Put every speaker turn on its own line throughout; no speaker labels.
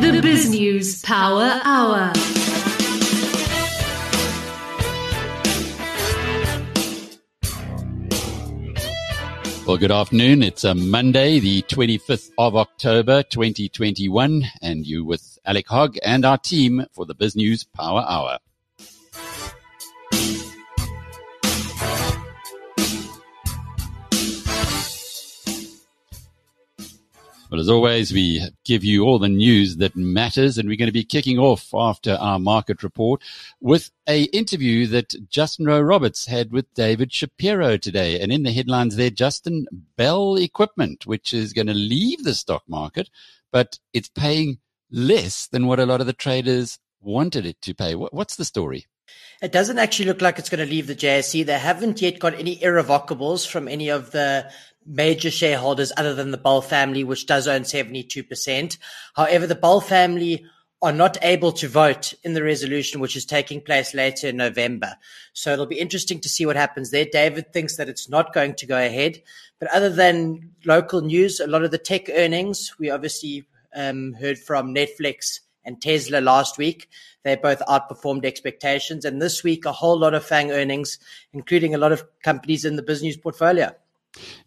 The Biz News Power Hour.
Well, good afternoon. It's a Monday, the 25th of October, 2021, and you with Alec Hogg and our team for the Biz News Power Hour. Well, as always, we give you all the news that matters, and we're going to be kicking off after our market report with a interview that Justin Rowe Roberts had with David Shapiro today. And in the headlines there, Justin Bell Equipment, which is going to leave the stock market, but it's paying less than what a lot of the traders wanted it to pay. What's the story?
It doesn't actually look like it's going to leave the JSE. They haven't yet got any irrevocables from any of the major shareholders other than the Bell family, which does own 72%. However, the Bell family are not able to vote in the resolution, which is taking place later in November. So it'll be interesting to see what happens there. David thinks that it's not going to go ahead. But other than local news, a lot of the tech earnings, we obviously um, heard from Netflix and Tesla last week. They both outperformed expectations. And this week, a whole lot of FANG earnings, including a lot of companies in the business portfolio.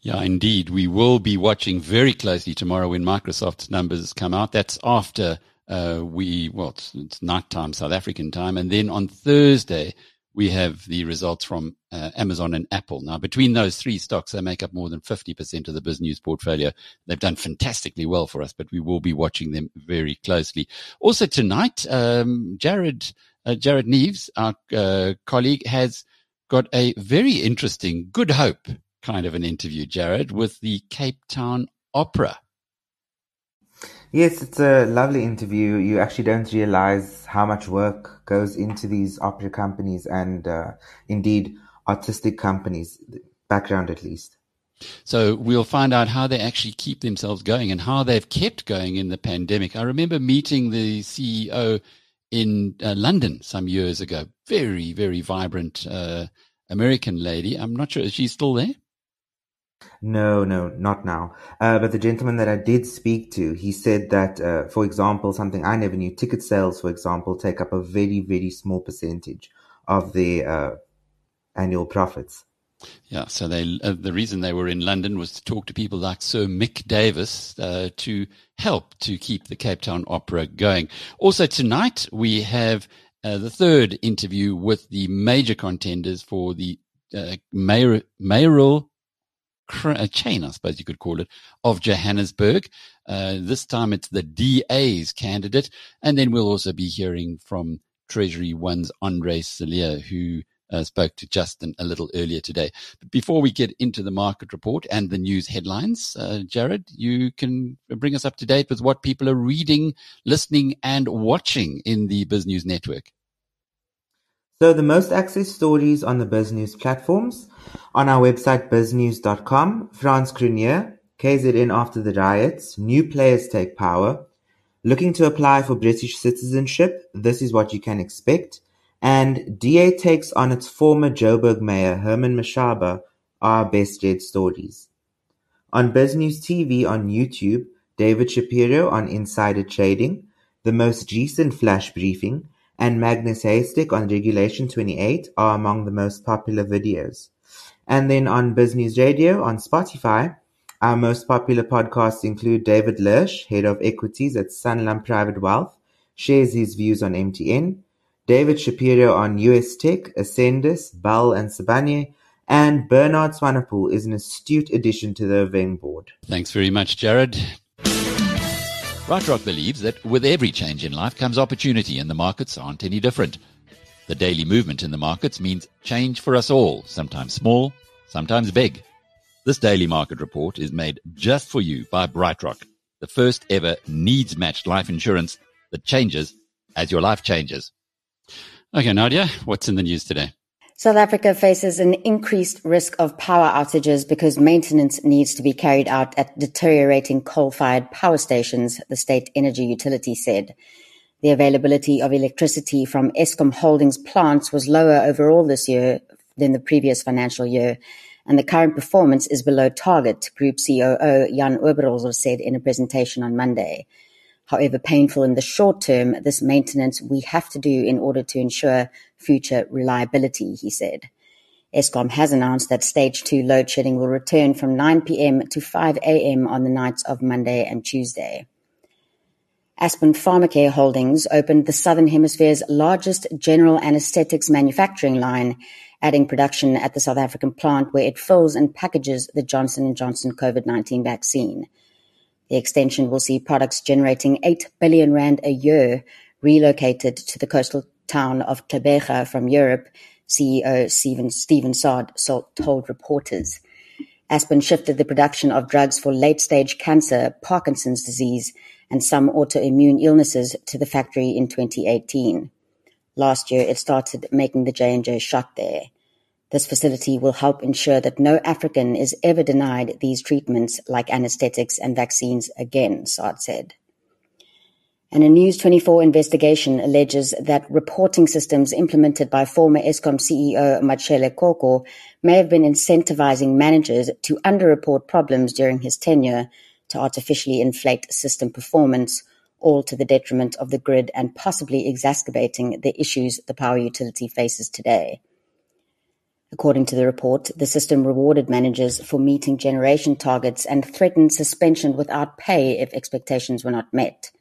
Yeah, indeed. We will be watching very closely tomorrow when Microsoft's numbers come out. That's after uh, we, well, it's, it's nighttime, South African time. And then on Thursday, we have the results from uh, Amazon and Apple. Now, between those three stocks, they make up more than 50% of the business portfolio. They've done fantastically well for us, but we will be watching them very closely. Also tonight, um, Jared, uh, Jared Neves, our uh, colleague, has got a very interesting Good Hope kind of an interview, Jared, with the Cape Town Opera.
Yes, it's a lovely interview. You actually don't realize how much work goes into these opera companies and uh, indeed artistic companies, background at least.
So we'll find out how they actually keep themselves going and how they've kept going in the pandemic. I remember meeting the CEO in uh, London some years ago. Very, very vibrant uh, American lady. I'm not sure. Is she still there?
No, no, not now. Uh, but the gentleman that I did speak to, he said that, uh, for example, something I never knew, ticket sales, for example, take up a very, very small percentage of the uh, annual profits.
Yeah, so they uh, the reason they were in London was to talk to people like Sir Mick Davis uh, to help to keep the Cape Town Opera going. Also tonight we have uh, the third interview with the major contenders for the mayor, mayoral a chain, I suppose you could call it, of Johannesburg. Uh, this time it's the DA's candidate. And then we'll also be hearing from TreasuryONE's Andre Cilliers, who uh, spoke to Justin a little earlier today. But before we get into the market report and the news headlines, uh, Jared, you can bring us up to date with what people are reading, listening, and watching in the Biz News Network.
So the most accessed stories on the BizNews platforms on our website biznews.com, Frans Cronje, KZN after the riots, new players take power, looking to apply for British citizenship, this is what you can expect, and DA takes on its former Joburg mayor Herman Mashaba are best read stories. On BizNews TV on YouTube, David Shapiro on insider trading, the most recent flash briefing, and Magnus Heystek on Regulation 28 are among the most popular videos. And then on BizNews Radio on Spotify, our most popular podcasts include David Lersch, head of equities at Sanlam Private Wealth, shares his views on MTN, David Shapiro on US Tech, Ascendis, Bell and Sibanye, and Bernard Swanepoel is an astute addition to the Veng board.
Thanks very much, Jared. BrightRock believes that with every change in life comes opportunity, and the markets aren't any different. The daily movement in the markets means change for us all, sometimes small, sometimes big. This daily market report is made just for you by BrightRock, the first ever needs matched life insurance that changes as your life changes. Okay, Nadia, what's in the news today?
South Africa faces an increased risk of power outages because maintenance needs to be carried out at deteriorating coal-fired power stations, the state energy utility said. The availability of electricity from Eskom Holdings plants was lower overall this year than the previous financial year, and the current performance is below target, Group COO Jan Oberholzer said in a presentation on Monday. However painful in the short term, this maintenance we have to do in order to ensure future reliability, he said. Eskom has announced that stage two load shedding will return from 9 p.m. to 5 a.m. on the nights of Monday and Tuesday. Aspen Pharmacare Holdings opened the Southern Hemisphere's largest general anesthetics manufacturing line, adding production at the South African plant where it fills and packages the Johnson & Johnson COVID-19 vaccine. The extension will see products generating 8 billion rand a year relocated to the coastal town of Gqeberha from Europe, CEO Stephen, Stephen Saad told reporters. Aspen shifted the production of drugs for late-stage cancer, Parkinson's disease, and some autoimmune illnesses to the factory in 2018. Last year, it started making the J&J shot there. This facility will help ensure that no African is ever denied these treatments like anesthetics and vaccines again, Saad said. And a News 24 investigation alleges that reporting systems implemented by former Eskom CEO Matshela Koko may have been incentivizing managers to underreport problems during his tenure to artificially inflate system performance, all to the detriment of the grid and possibly exacerbating the issues the power utility faces today. According to the report, the system rewarded managers for meeting generation targets and threatened suspension without pay if expectations were not met.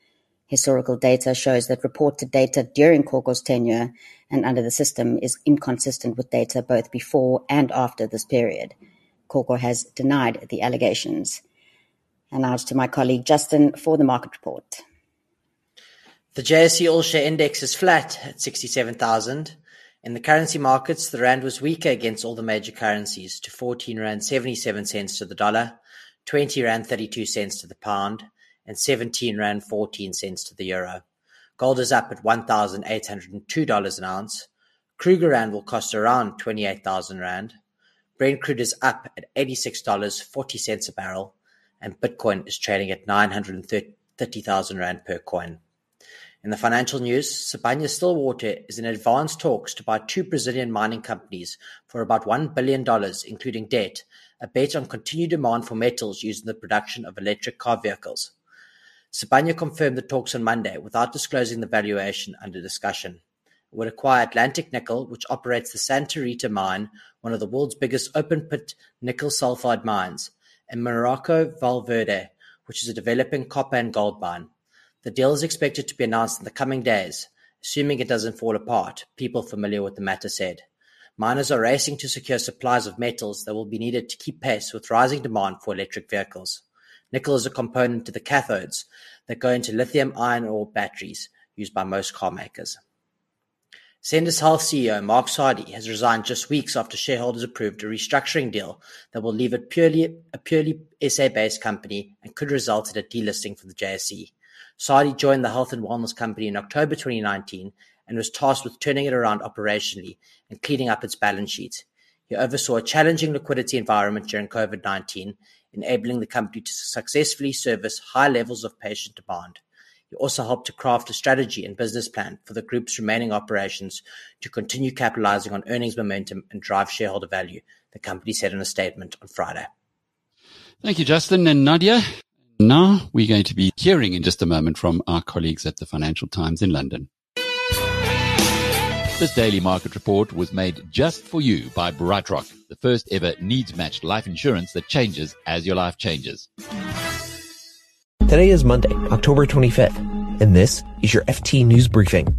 Historical data shows that reported data during Koko's tenure and under the system is inconsistent with data both before and after this period. Koko has denied the allegations. And now to my colleague Justin for the market report.
The JSE All Share Index is flat at 67,000. In the currency markets, the rand was weaker against all the major currencies to 14 rand 77 cents to the dollar, 20 rand 32 cents to the pound, and 17 rand 14 cents to the euro. Gold is up at $1,802 an ounce. Krugerrand will cost around 28,000 rand. Brent crude is up at $86.40 a barrel, and Bitcoin is trading at 930,000 rand per coin. In the financial news, Sibanye-Stillwater is in advanced talks to buy two Brazilian mining companies for about $1 billion, including debt, a bet on continued demand for metals used in the production of electric car vehicles. Sibanye confirmed the talks on Monday without disclosing the valuation under discussion. It would acquire Atlantic Nickel, which operates the Santa Rita mine, one of the world's biggest open-pit nickel sulfide mines, and Mineração Vale Verde, which is a developing copper and gold mine. The deal is expected to be announced in the coming days, assuming it doesn't fall apart, people familiar with the matter said. Miners are racing to secure supplies of metals that will be needed to keep pace with rising demand for electric vehicles. Nickel is a component to the cathodes that go into lithium-ion ore batteries used by most car makers. Ascendis Health CEO Mark Sardi has resigned just weeks after shareholders approved a restructuring deal that will leave it purely a purely SA-based company and could result in a delisting from the JSE. Sardi joined the health and wellness company in October 2019 and was tasked with turning it around operationally and cleaning up its balance sheet. He oversaw a challenging liquidity environment during COVID-19 enabling the company to successfully service high levels of patient demand. He also helped to craft a strategy and business plan for the group's remaining operations to continue capitalizing on earnings momentum and drive shareholder value, the company said in a statement on Friday.
Thank you, Justin and Nadia. Now we're going to be hearing in just a moment from our colleagues at the Financial Times in London. This daily market report was made just for you by BrightRock, the first ever needs matched life insurance that changes as your life changes.
Today is Monday, October 25th, and this is your FT News Briefing.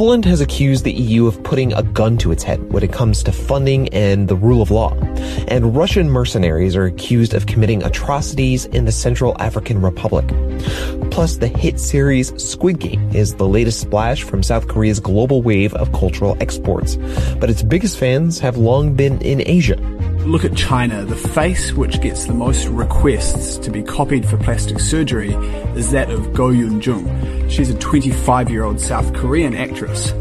Poland has accused the EU of putting a gun to its head when it comes to funding and the rule of law. And Russian mercenaries are accused of committing atrocities in the Central African Republic. Plus, the hit series Squid Game is the latest splash from South Korea's global wave of cultural exports. But its biggest fans have long been in Asia.
Look at China. The face which gets the most requests to be copied for plastic surgery is that of Go Yoon Jung. She's a 25 year old South Korean actress.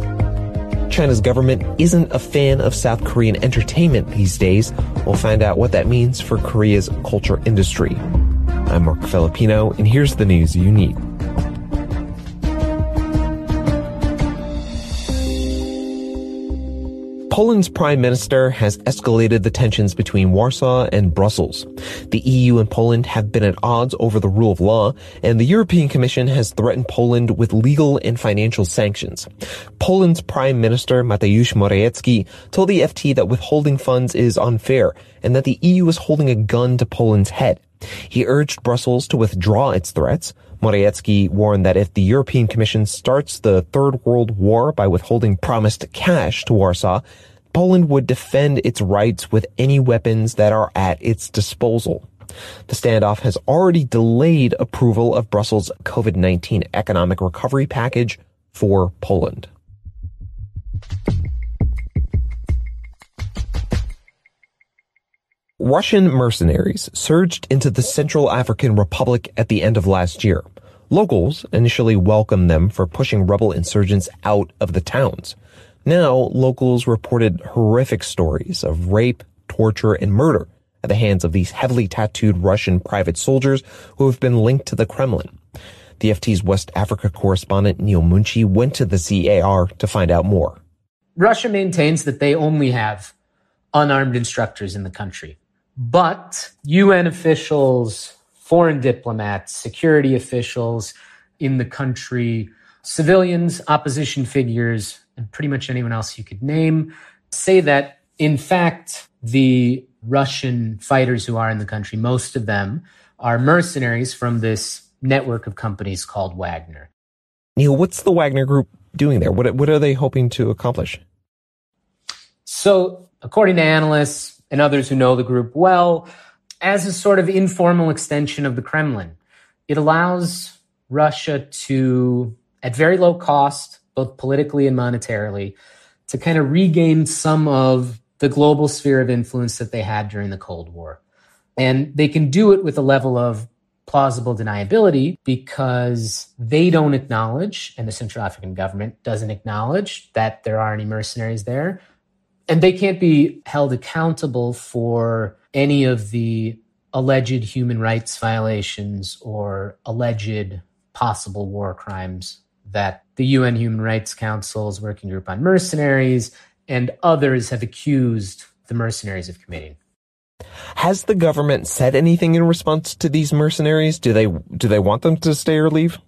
China's government isn't a fan of South Korean entertainment these days. We'll find out what that means for Korea's culture industry. I'm Marc Filippino, and here's the news you need. Poland's prime minister has escalated the tensions between Warsaw and Brussels. The EU and Poland have been at odds over the rule of law, and the European Commission has threatened Poland with legal and financial sanctions. Poland's prime minister, Mateusz Morawiecki, told the FT that withholding funds is unfair and that the EU is holding a gun to Poland's head. He urged Brussels to withdraw its threats. Morawiecki warned that if the European Commission starts the Third World War by withholding promised cash to Warsaw, Poland would defend its rights with any weapons that are at its disposal. The standoff has already delayed approval of Brussels' COVID-19 economic recovery package for Poland. Russian mercenaries surged into the Central African Republic at the end of last year. Locals initially welcomed them for pushing rebel insurgents out of the towns. Now, locals reported horrific stories of rape, torture, and murder at the hands of these heavily tattooed Russian private soldiers who have been linked to the Kremlin. The FT's West Africa correspondent Neil Munshi went to the CAR to find out more.
Russia maintains that they only have unarmed instructors in the country. But UN officials, foreign diplomats, security officials in the country, civilians, opposition figures, and pretty much anyone else you could name say that, in fact, the Russian fighters who are in the country, most of them are mercenaries from this network of companies called Wagner.
Neil, what's the Wagner Group doing there? What, what are they hoping to accomplish?
So, according to analysts, and others who know the group well as a sort of informal extension of the Kremlin. It allows Russia to, at very low cost, both politically and monetarily, to kind of regain some of the global sphere of influence that they had during the Cold War. And they can do it with a level of plausible deniability because they don't acknowledge, and the Central African government doesn't acknowledge that there are any mercenaries there and they can't be held accountable for any of the alleged human rights violations or alleged possible war crimes that the UN Human Rights Council's Working Group on Mercenaries and others have accused the mercenaries of committing.
Has the government said anything in response to these mercenaries? Do they do they want them to stay or leave?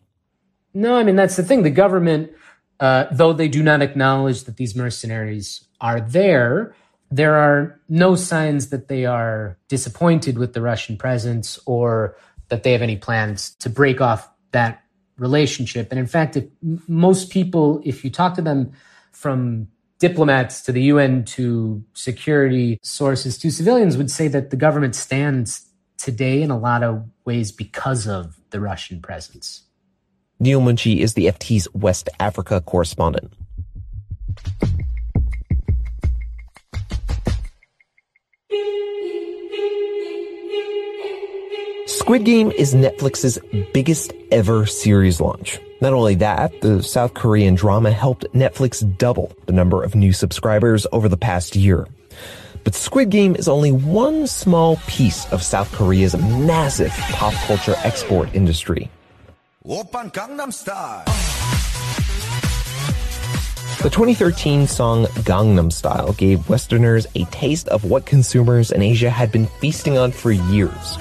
No, I mean that's the thing. The government, uh, though they do not acknowledge that these mercenaries are there, there are no signs that they are disappointed with the Russian presence or that they have any plans to break off that relationship. And in fact, if most people, if you talk to them from diplomats to the UN to security sources to civilians, would say that the government stands today in a lot of ways because of the Russian presence.
Neil Munshi is the FT's West Africa correspondent. Squid Game is Netflix's biggest ever series launch. Not only that, the South Korean drama helped Netflix double the number of new subscribers over the past year. But Squid Game is only one small piece of South Korea's massive pop culture export industry. The 2013 song Gangnam Style gave Westerners a taste of what consumers in Asia had been feasting on for years.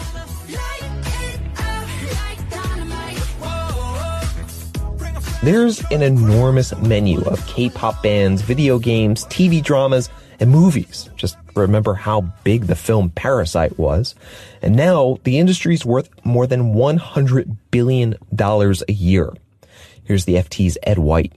There's an enormous menu of K-pop bands, video games, TV dramas, and movies. Just remember how big the film Parasite was. And now the industry's worth more than $100 billion a year. Here's the FT's Ed White.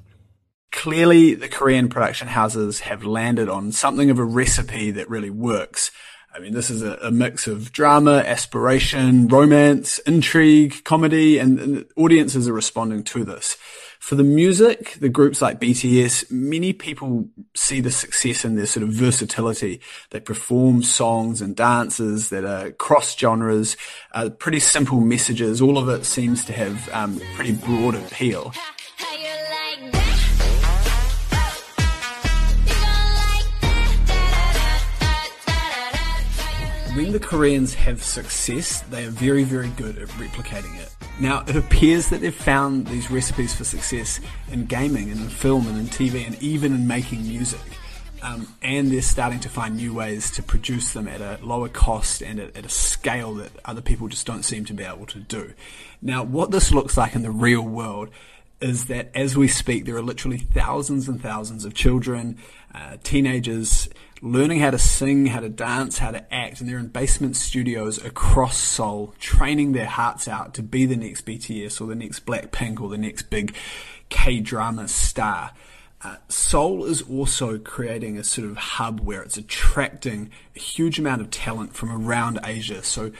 Clearly, the Korean production houses have landed on something of a recipe that really works. I mean, this is a, a mix of drama, aspiration, romance, intrigue, comedy, and, and audiences are responding to this. For the music, the groups like BTS, many people see the success in their sort of versatility. They perform songs and dances that are cross genres, uh, pretty simple messages. All of it seems to have um, pretty broad appeal. When the Koreans have success, they are very, very good at replicating it. Now, it appears that they've found these recipes for success in gaming and in film and in TV and even in making music. Um, and they're starting to find new ways to produce them at a lower cost and at, at, a scale that other people just don't seem to be able to do. Now, what this looks like in the real world is that as we speak, there are literally thousands and thousands of children, uh, teenagers learning how to sing, how to dance, how to act, and they're in basement studios across Seoul, training their hearts out to be the next BTS or the next Blackpink or the next big K drama star. Uh, Seoul is also creating a sort of hub where it's attracting a huge amount of talent from around Asia. So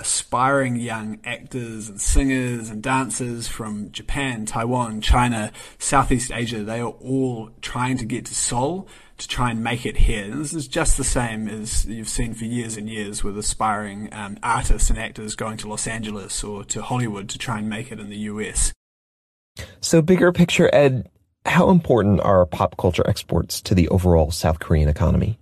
aspiring young actors and singers and dancers from Japan, Taiwan, China, Southeast Asia, they are all trying to get to Seoul to try and make it here. And this is just the same as you've seen for years and years with aspiring um, artists and actors going to Los Angeles or to Hollywood to try and make it in the US.
So, bigger picture, Ed, how important are pop culture exports to the overall South Korean economy?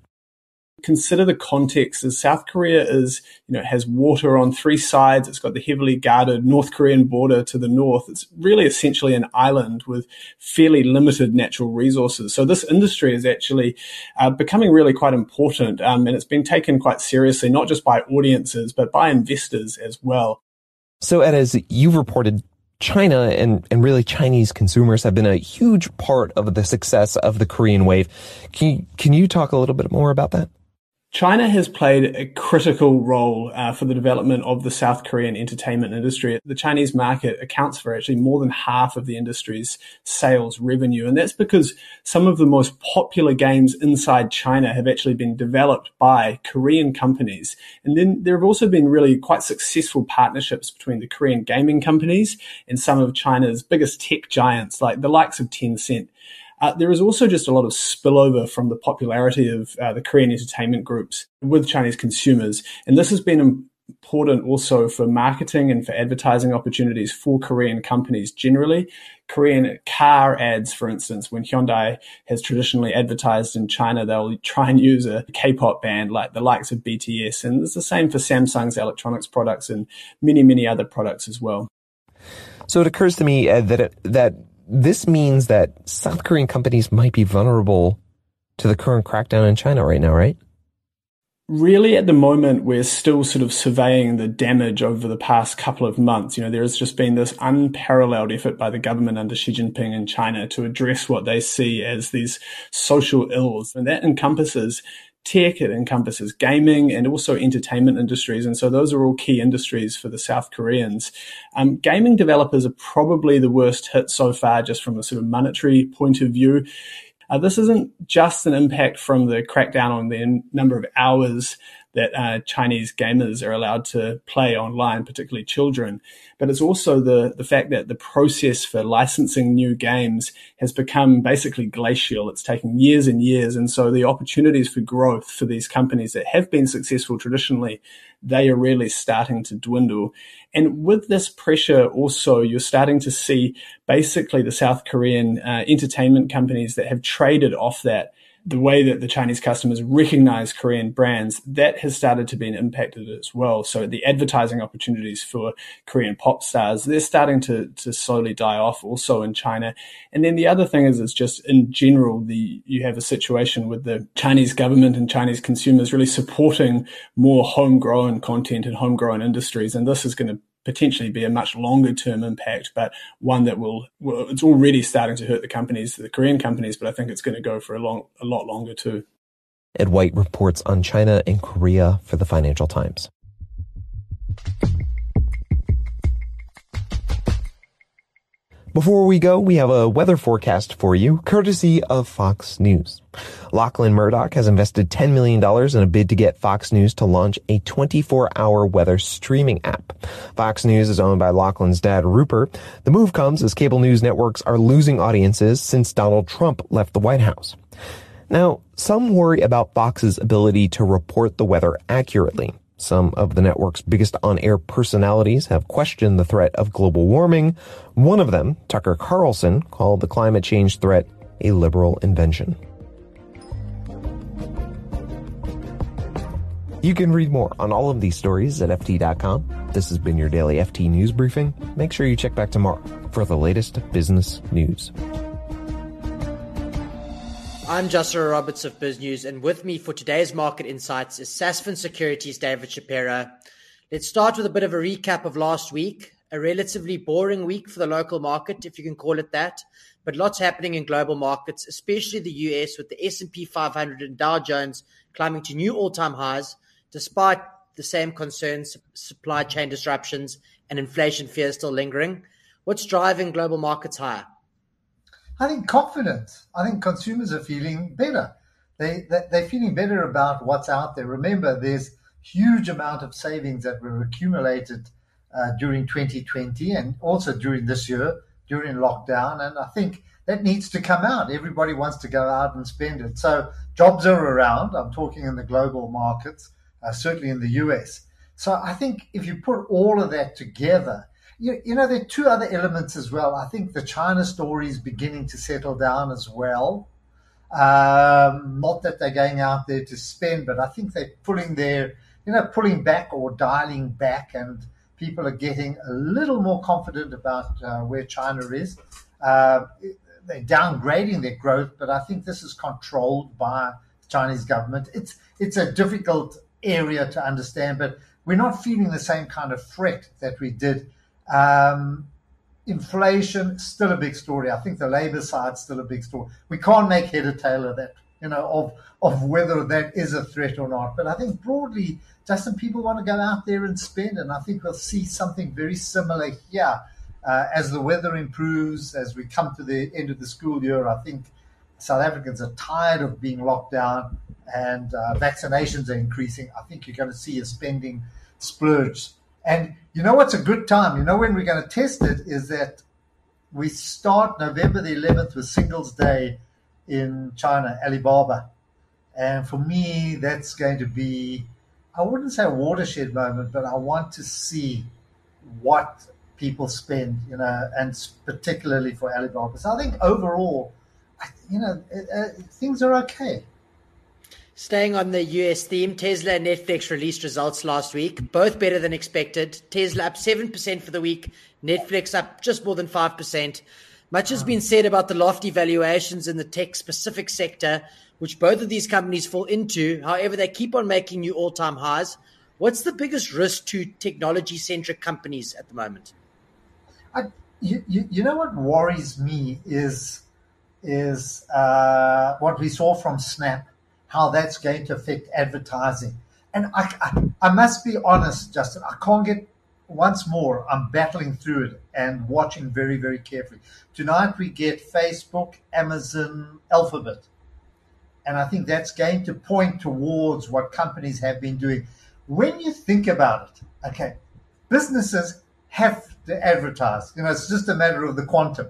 Consider the context as South Korea is, you know, has water on three sides. It's got the heavily guarded North Korean border to the north. It's really essentially an island with fairly limited natural resources. So this industry is actually uh, becoming really quite important. Um, and it's been taken quite seriously, not just by audiences, but by investors as well.
So Ed, as you've reported, China and, and really Chinese consumers have been a huge part of the success of the Korean wave. Can you, can you talk a little bit more about that?
China has played a critical role uh, for the development of the South Korean entertainment industry. The Chinese market accounts for actually more than half of the industry's sales revenue. And that's because some of the most popular games inside China have actually been developed by Korean companies. And then there have also been really quite successful partnerships between the Korean gaming companies and some of China's biggest tech giants, like the likes of Tencent. Uh, there is also just a lot of spillover from the popularity of uh, the Korean entertainment groups with Chinese consumers. And this has been important also for marketing and for advertising opportunities for Korean companies generally. Korean car ads, for instance, when Hyundai has traditionally advertised in China, they'll try and use a K-pop band like the likes of BTS. And it's the same for Samsung's electronics products and many, many other products as well.
So it occurs to me uh, that it, that this means that South Korean companies might be vulnerable to the current crackdown in China right now, right?
Really, at the moment, we're still sort of surveying the damage over the past couple of months. You know, there has just been this unparalleled effort by the government under Xi Jinping in China to address what they see as these social ills. And that encompasses tech, it encompasses gaming and also entertainment industries. And so those are all key industries for the South Koreans. Um, gaming developers are probably the worst hit so far, just from a sort of monetary point of view. Uh, this isn't just an impact from the crackdown on the number of hours that uh, Chinese gamers are allowed to play online, particularly children. But it's also the, the fact that the process for licensing new games has become basically glacial. It's taken years and years. And so the opportunities for growth for these companies that have been successful traditionally, they are really starting to dwindle. And with this pressure also, you're starting to see basically the South Korean uh, entertainment companies that have traded off that the way that the Chinese customers recognize Korean brands, that has started to be impacted as well. So the advertising opportunities for Korean pop stars, they're starting to, to slowly die off also in China. And then the other thing is, it's just in general, the, you have a situation with the Chinese government and Chinese consumers really supporting more homegrown content and homegrown industries. And this is going to potentially be a much longer term impact, but one that will, well, it's already starting to hurt the companies, the Korean companies, but I think it's going to go for a long, a lot longer too.
Ed White reports on China and Korea for the Financial Times. Before we go, we have a weather forecast for you, courtesy of Fox News. Lachlan Murdoch has invested $10 million in a bid to get Fox News to launch a 24-hour weather streaming app. Fox News is owned by Lachlan's dad, Rupert. The move comes as cable news networks are losing audiences since Donald Trump left the White House. Now, some worry about Fox's ability to report the weather accurately. Some of the network's biggest on-air personalities have questioned the threat of global warming. One of them, Tucker Carlson, called the climate change threat a liberal invention. You can read more on all of these stories at FT.com. This has been your daily FT News Briefing. Make sure you check back tomorrow for the latest business news.
I'm Joshua Roberts of Biz News, and with me for today's market insights is Sasfin Securities' David Shapiro. Let's start with a bit of a recap of last week. A relatively boring week for the local market, if you can call it that, but lots happening in global markets, especially the US, with the S&P 500 and Dow Jones climbing to new all-time highs, despite the same concerns, supply chain disruptions, and inflation fears still lingering. What's driving global markets higher?
I think confidence. I think consumers are feeling better. They, they are feeling better about what's out there. Remember, there's huge amount of savings that were accumulated uh, during 2020 and also during this year during lockdown, and I think that needs to come out. Everybody wants to go out and spend it. So jobs are around. I'm talking in the global markets, uh, certainly in the US. So I think if you put all of that together, you, you know, there are two other elements as well. I think the China story is beginning to settle down as well. Um, not that they're going out there to spend, but I think they're pulling their, you know, pulling back or dialing back, and people are getting a little more confident about uh, where China is. Uh, they're downgrading their growth, but I think this is controlled by the Chinese government. It's it's a difficult area to understand, but we're not feeling the same kind of threat that we did um, inflation still a big story. I think the labour side's still a big story. We can't make head or tail of that, you know, of of whether that is a threat or not. But I think broadly, Justin, people want to go out there and spend, and I think we'll see something very similar here uh, as the weather improves, as we come to the end of the school year. I think South Africans are tired of being locked down, and uh, vaccinations are increasing. I think you're going to see a spending splurge and you know what's a good time? You know when we're going to test it is that we start November the 11th with Singles Day in China, Alibaba. And for me, that's going to be, I wouldn't say a watershed moment, but I want to see what people spend, you know, and particularly for Alibaba. So I think overall, you know, uh, things are okay.
Staying on the US theme, Tesla and Netflix released results last week, both better than expected. Tesla up 7% for the week, Netflix up just more than 5%. Much has been said about the lofty valuations in the tech specific sector, which both of these companies fall into. However, they keep on making new all time highs. What's the biggest risk to technology centric companies at the moment?
I, you, you, know what worries me is is uh, what we saw from Snap how that's going to affect advertising. And I, I, I must be honest, Justin, I can't get once more, I'm battling through it and watching very, very carefully. Tonight we get Facebook, Amazon, Alphabet. And I think that's going to point towards what companies have been doing. When you think about it, okay, businesses have to advertise. You know, it's just a matter of the quantum.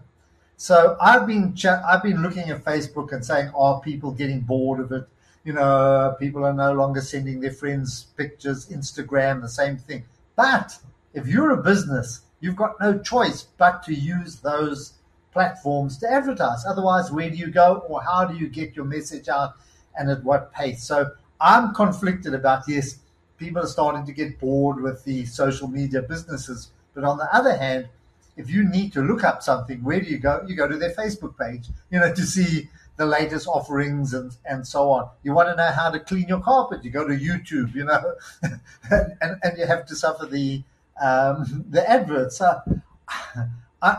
So I've been I've been looking at Facebook and saying, are people getting bored of it? You know, people are no longer sending their friends pictures, Instagram, the same thing. But if you're a business, you've got no choice but to use those platforms to advertise. Otherwise, where do you go or how do you get your message out and at what pace? So I'm conflicted about yes, people are starting to get bored with the social media businesses. But on the other hand, if you need to look up something, where do you go? You go to their Facebook page, you know, to see the latest offerings and, and so on. You want to know how to clean your carpet, you go to YouTube, you know, and, and you have to suffer the um, the adverts. I,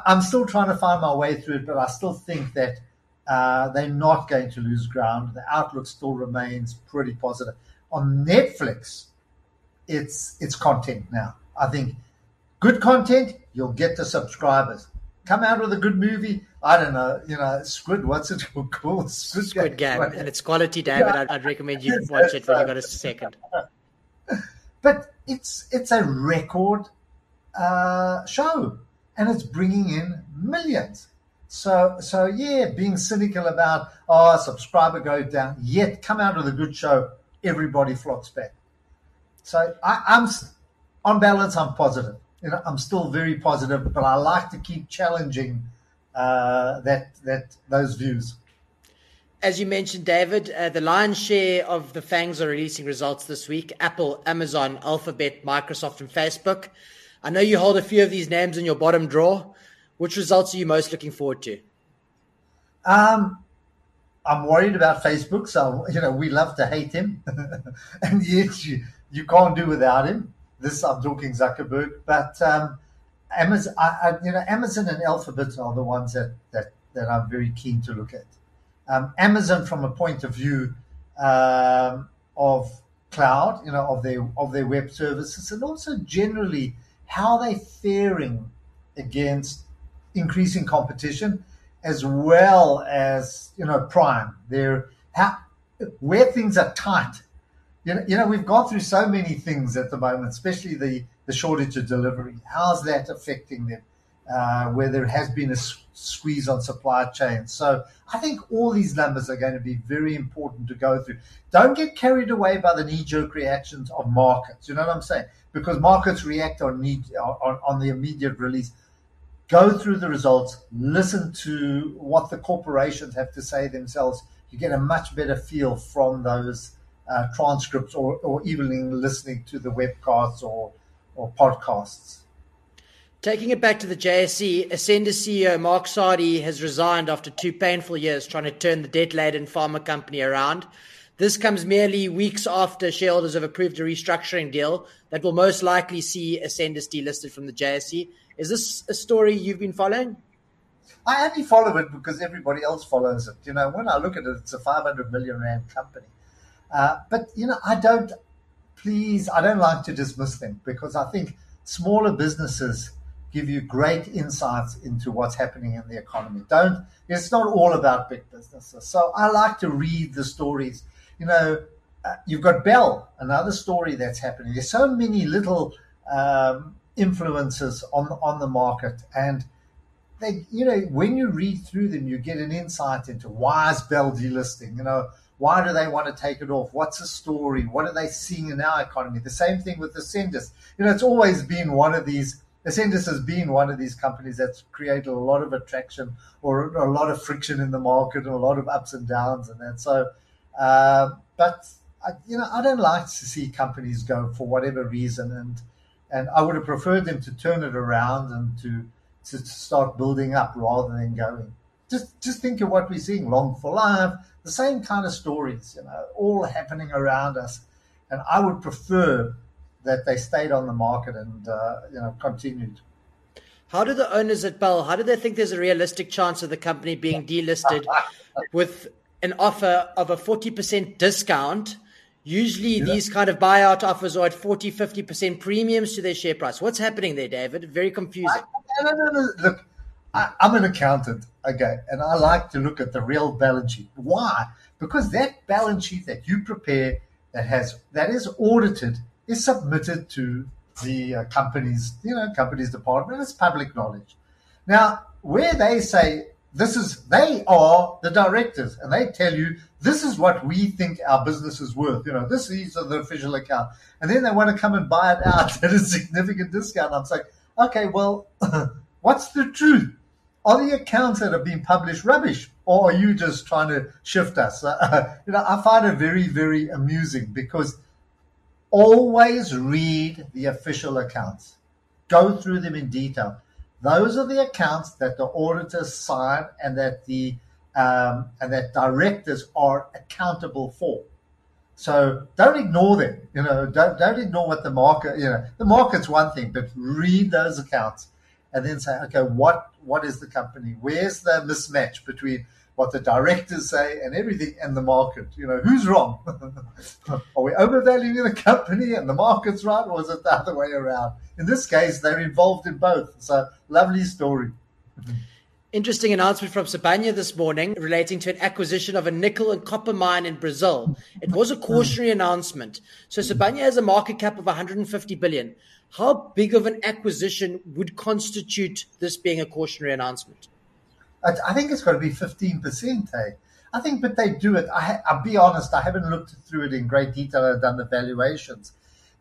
am still trying to find my way through it, but I still think that uh, they're not going to lose ground. The outlook still remains pretty positive. On Netflix, it's it's content now. I think good content, you'll get the subscribers. Come out with a good movie, I don't know, you know, Squid, what's it called?
Squid, Squid Game. Game. And it's quality, David. Yeah. I'd, I'd, recommend you watch it when you got a second.
But it's it's a record uh, show and it's bringing in millions. So, so yeah, being cynical about, oh, subscriber go down, yet come out with a good show, everybody flocks back. So I, I'm, on balance, I'm positive. You know, I'm still very positive, but I like to keep challenging uh, that that those views.
As you mentioned, David, uh, the lion's share of the FANGs are releasing results this week Apple, Amazon, Alphabet, Microsoft, and Facebook. I know you hold a few of these names in your bottom drawer. Which results are you most looking forward to?
Um, I'm worried about Facebook. So you know, we love to hate him, and yet you, you can't do without him. This I'm talking Zuckerberg, but um, Amazon, I, I, you know, Amazon and Alphabet are the ones that that that I'm very keen to look at. Um, Amazon, from a point of view um, of cloud, you know, of their of their web services, and also generally how they're faring against increasing competition, as well as you know, Prime. They're how where things are tight. You know, you know, we've gone through so many things at the moment, especially the the shortage of delivery. How's that affecting them? Uh, where there has been a squeeze on supply chains. So I think all these numbers are going to be very important to go through. Don't get carried away by the knee-jerk reactions of markets. You know what I'm saying? Because markets react on need on, on the immediate release. Go through the results, listen to what the corporations have to say themselves. You get a much better feel from those uh, transcripts or, or even listening to the webcasts or, or podcasts.
Taking it back to the JSE, Ascendis CEO Mark Sardi has resigned after two painful years trying to turn the debt laden pharma company around. This comes merely weeks after shareholders have approved a restructuring deal that will most likely see Ascendis delisted from the JSE. Is this a story you've been following?
I only follow it because everybody else follows it. You know, when I look at it, it's a 500 million rand company. Uh, but, you know, I don't, please, I don't like to dismiss them because I think smaller businesses give you great insights into what's happening in the economy. Don't it's not all about big businesses. So I like to read the stories. You know, uh, you've got Bell, another story that's happening. There's so many little um, influences on on the market, and they, you know, when you read through them, you get an insight into why is Bell delisting. You know, why do they want to take it off? What's the story? What are they seeing in our economy? The same thing with the Ascendis. You know, it's always been one of these Ascendis has been one of these companies that's created a lot of attraction or a lot of friction in the market and a lot of ups and downs and that. So, uh, but I, you know, I don't like to see companies go for whatever reason, and and I would have preferred them to turn it around and to to, start building up rather than going. Just just think of what we're seeing, Long4Life, the same kind of stories, you know, all happening around us, and I would prefer that they stayed on the market and uh, you know continued.
How do the owners at Bell? How do they think there's a realistic chance of the company being delisted with an offer of a forty percent discount? Usually, yeah. these kind of buyout offers are at 40, 50% premiums to their share price. What's happening there, David? Very confusing.
I, no, no, no. Look, I, I'm an accountant, okay, and I like to look at the real balance sheet. Why? Because that balance sheet that you prepare that has that is audited is submitted to the uh, company's, you know, company's department. It's public knowledge. Now, where they say this is, they are the directors, and they tell you this is what we think our business is worth. You know, this these are the official account, and then they want to come and buy it out at a significant discount. I'm saying, okay, well, what's the truth? Are the accounts that have been published rubbish, or are you just trying to shift us? Uh, you know, I find it very, very amusing because always read the official accounts. Go through them in detail. Those are the accounts that the auditors sign and that the um, and that directors are accountable for. So don't ignore them. You know, don't don't ignore what the market. You know, the market's one thing, but read those accounts and then say, okay, what what is the company? Where's the mismatch between what the directors say and everything and the market. You know, who's wrong? Are we overvaluing the company and the market's right, or is it the other way around? In this case, they're involved in both. So, lovely story.
Interesting announcement from Sibanye this morning relating to an acquisition of a nickel and copper mine in Brazil. It was a cautionary announcement. So Sibanye has a market cap of 150 billion. How big of an acquisition would constitute this being a cautionary announcement?
I, think it's got to be 15%, hey? I think, but they do it. I, will be honest, I haven't looked through it in great detail. I've done the valuations.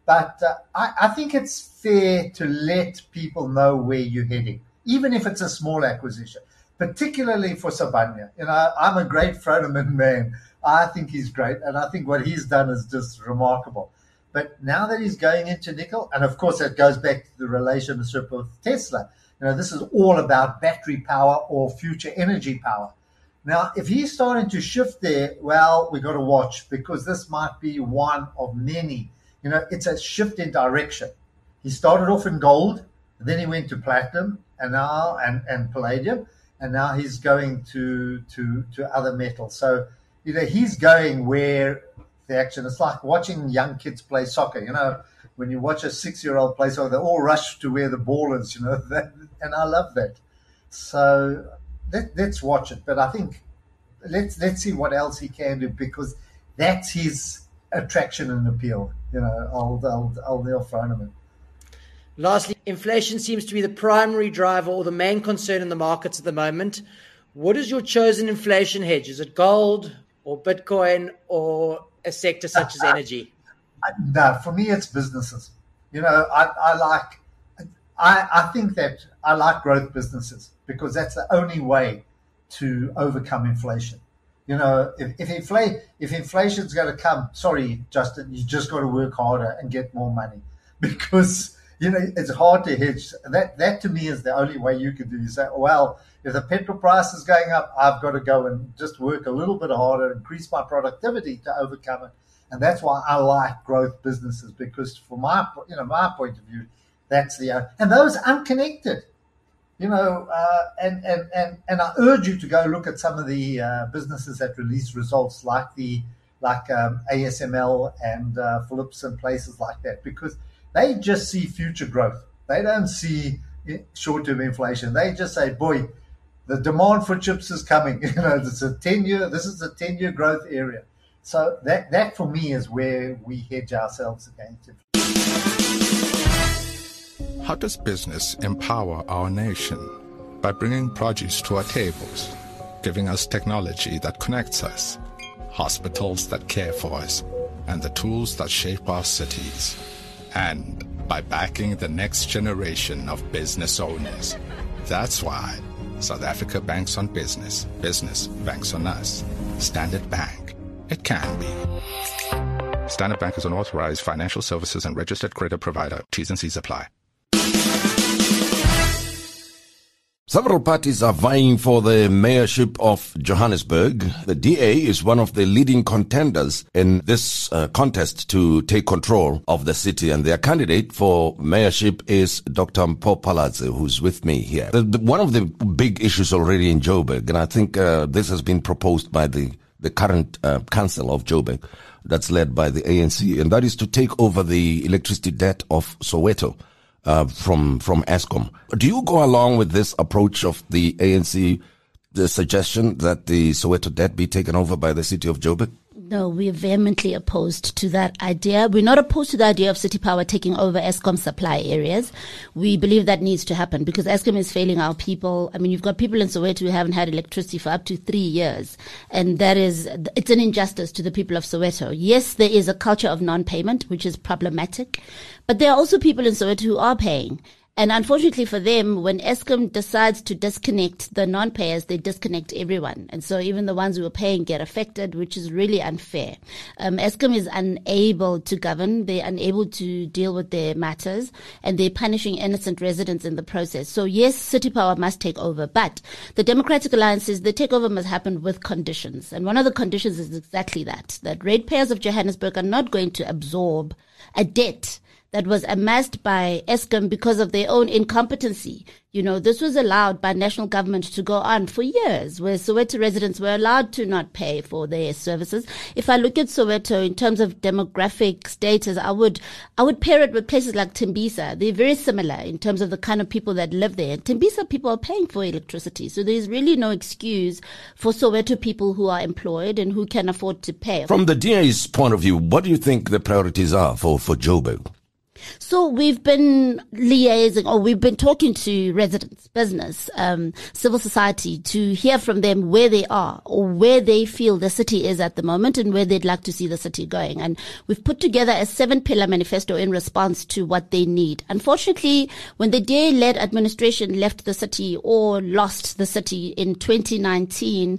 But uh, I, I, think it's fair to let people know where you're heading, even if it's a small acquisition, particularly for Sibanye. You know, I'm a great Froneman man. I think he's great. And I think what he's done is just remarkable. But now that he's going into nickel, and of course, that goes back to the relationship with Tesla. You know, this is all about battery power or future energy power. Now, if he's starting to shift there, well, we've got to watch because this might be one of many. You know, it's a shift in direction. He started off in gold, then he went to platinum, and now and, and palladium, and now he's going to to to other metals. So, you know, he's going where the action. It's like watching young kids play soccer. You know, when you watch a six-year-old play soccer, they all rush to where the ball is. You know, and I love that. So let, let's watch it. But I think let's let's see what else he can do because that's his attraction and appeal. You know, old old old Neil Froneman.
Lastly, inflation seems to be the primary driver or the main concern in the markets at the moment. What is your chosen inflation hedge? Is it gold or Bitcoin or a sector such as energy?
No, for me, it's businesses. You know, I, I like, I, I think that I like growth businesses because that's the only way to overcome inflation. You know, if, if inflation if inflation's going to come, sorry, Justin, you just got to work harder and get more money because you know it's hard to hedge. That that to me is the only way you can do. You say, well, if the petrol price is going up, I've got to go and just work a little bit harder, increase my productivity to overcome it. And that's why I like growth businesses because, from my you know my point of view, that's the and those unconnected you know, uh, and, and, and, and I urge you to go look at some of the uh, businesses that release results like the like um, ASML and uh, Philips and places like that because they just see future growth. They don't see eh, short-term inflation. They just say, "Boy, the demand for chips is coming." You know, it's a ten-year. This is a ten-year growth area. So that that for me is where we hedge ourselves against
how does business empower our nation? By bringing produce to our tables, giving us technology that connects us, hospitals that care for us, and the tools that shape our cities. And by backing the next generation of business owners. That's why South Africa banks on business. Business banks on us. Standard Bank. It can be. Standard Bank is an authorized financial services and registered credit provider. T's and C's apply.
Several parties are vying for the mayorship of Johannesburg. The DA is one of the leading contenders in this uh, contest to take control of the city, and their candidate for mayorship is Dr. Mpho Phalatse, who's with me here. The, the, one of the big issues already in Joburg, and I think uh, this has been proposed by the, the current uh, council of Joburg, that's led by the ANC, and that is to take over the electricity debt of Soweto uh, from from Eskom. Do you go along with this approach of the ANC, the suggestion that the Soweto debt be taken over by the city of Joburg?
No, we're vehemently opposed to that idea. We're not opposed to the idea of City Power taking over Eskom supply areas. We believe that needs to happen because Eskom is failing our people. I mean, you've got people in Soweto who haven't had electricity for up to three years. And that is, it's an injustice to the people of Soweto. Yes, there is a culture of non-payment, which is problematic, but there are also people in Soweto who are paying. And unfortunately for them, when Eskom decides to disconnect the non-payers, they disconnect everyone. And so even the ones who are paying get affected, which is really unfair. Um, Eskom is unable to govern. They're unable to deal with their matters and they're punishing innocent residents in the process. So yes, city power must take over, but the Democratic Alliance says the takeover must happen with conditions. And one of the conditions is exactly that, that ratepayers of Johannesburg are not going to absorb a debt that was amassed by Eskom because of their own incompetency. You know, this was allowed by national government to go on for years, where Soweto residents were allowed to not pay for their services. If I look at Soweto in terms of demographic status, I would, I would pair it with places like Tembisa. They're very similar in terms of the kind of people that live there. Tembisa people are paying for electricity. So there's really no excuse for Soweto people who are employed and who can afford to pay.
From the DA's point of view, what do you think the priorities are for, for Joburg?
So we've been liaising, or we've been talking to residents, business, um, civil society to hear from them where they are or where they feel the city is at the moment and where they'd like to see the city going. And we've put together a seven pillar manifesto in response to what they need. Unfortunately, when the DA led administration left the city or lost the city in 2019,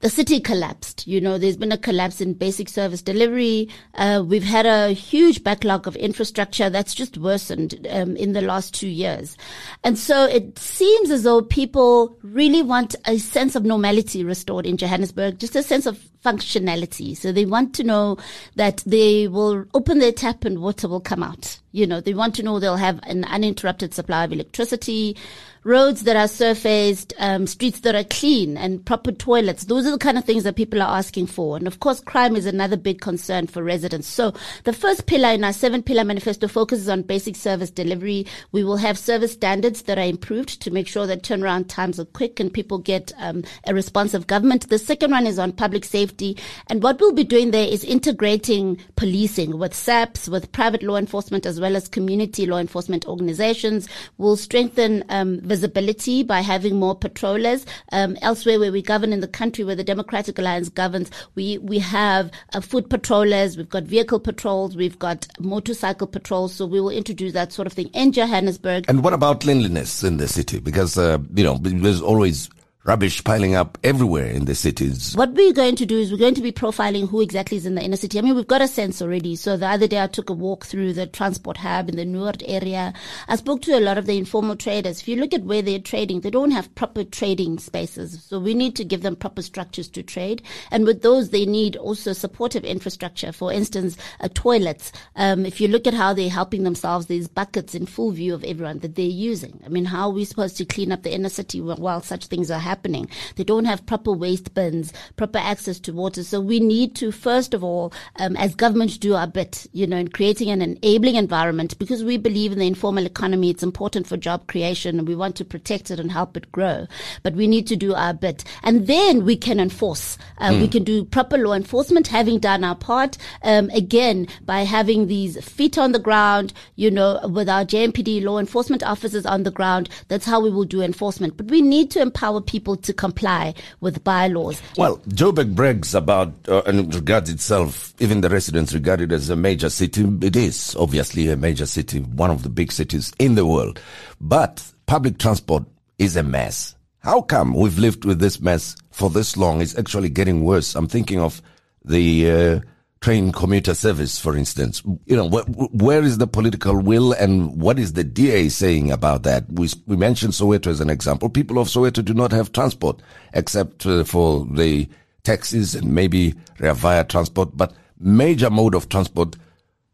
the city collapsed. You know, there's been a collapse in basic service delivery. Uh, we've had a huge backlog of infrastructure that's just worsened um, in the last two years. And so it seems as though people really want a sense of normality restored in Johannesburg, just a sense of functionality. So they want to know that they will open their tap and water will come out. You know, they want to know they'll have an uninterrupted supply of electricity, roads that are surfaced, um, streets that are clean and proper toilets. Those are the kind of things that people are asking for. And of course, crime is another big concern for residents. So the first pillar in our seven pillar manifesto focuses on basic service delivery. We will have service standards that are improved to make sure that turnaround times are quick and people get um, a responsive government. The second one is on public safety. And what we'll be doing there is integrating policing with SAPS, with private law enforcement, as well as community law enforcement organizations. We'll strengthen um, visibility by having more patrollers. Um, elsewhere where we govern in the country, where the Democratic Alliance governs, we, we have uh, foot patrollers, we've got vehicle patrols, we've got motorcycle patrols. So we will introduce that sort of thing in Johannesburg.
And what about cleanliness in the city? Because, uh, you know, there's always rubbish piling up everywhere in the cities.
What we're going to do is we're going to be profiling who exactly is in the inner city. I mean, we've got a sense already. So the other day I took a walk through the transport hub in the Noord area. I spoke to a lot of the informal traders. If you look at where they're trading, they don't have proper trading spaces. So we need to give them proper structures to trade. And with those, they need also supportive infrastructure. For instance, uh, toilets. Um, if you look at how they're helping themselves, there's buckets in full view of everyone that they're using. I mean, how are we supposed to clean up the inner city while such things are happening? Happening. They don't have proper waste bins, proper access to water. So we need to, first of all, um, as governments do our bit, you know, in creating an enabling environment because we believe in the informal economy. It's important for job creation and we want to protect it and help it grow. But we need to do our bit. And then we can enforce. Uh, mm. We can do proper law enforcement, having done our part. Um, again, by having these feet on the ground, you know, with our JMPD law enforcement officers on the ground, that's how we will do enforcement. But we need to empower people people to comply with bylaws.
Well, Joburg brags about uh, and regards itself, even the residents regard it as a major city. It is obviously a major city, one of the big cities in the world. But public transport is a mess. How come we've lived with this mess for this long? It's actually getting worse. I'm thinking of the uh, train commuter service, for instance. You know, wh- where is the political will and what is the DA saying about that? We, we mentioned Soweto as an example. People of Soweto do not have transport except uh, for the taxis and maybe Vaya transport, but major mode of transport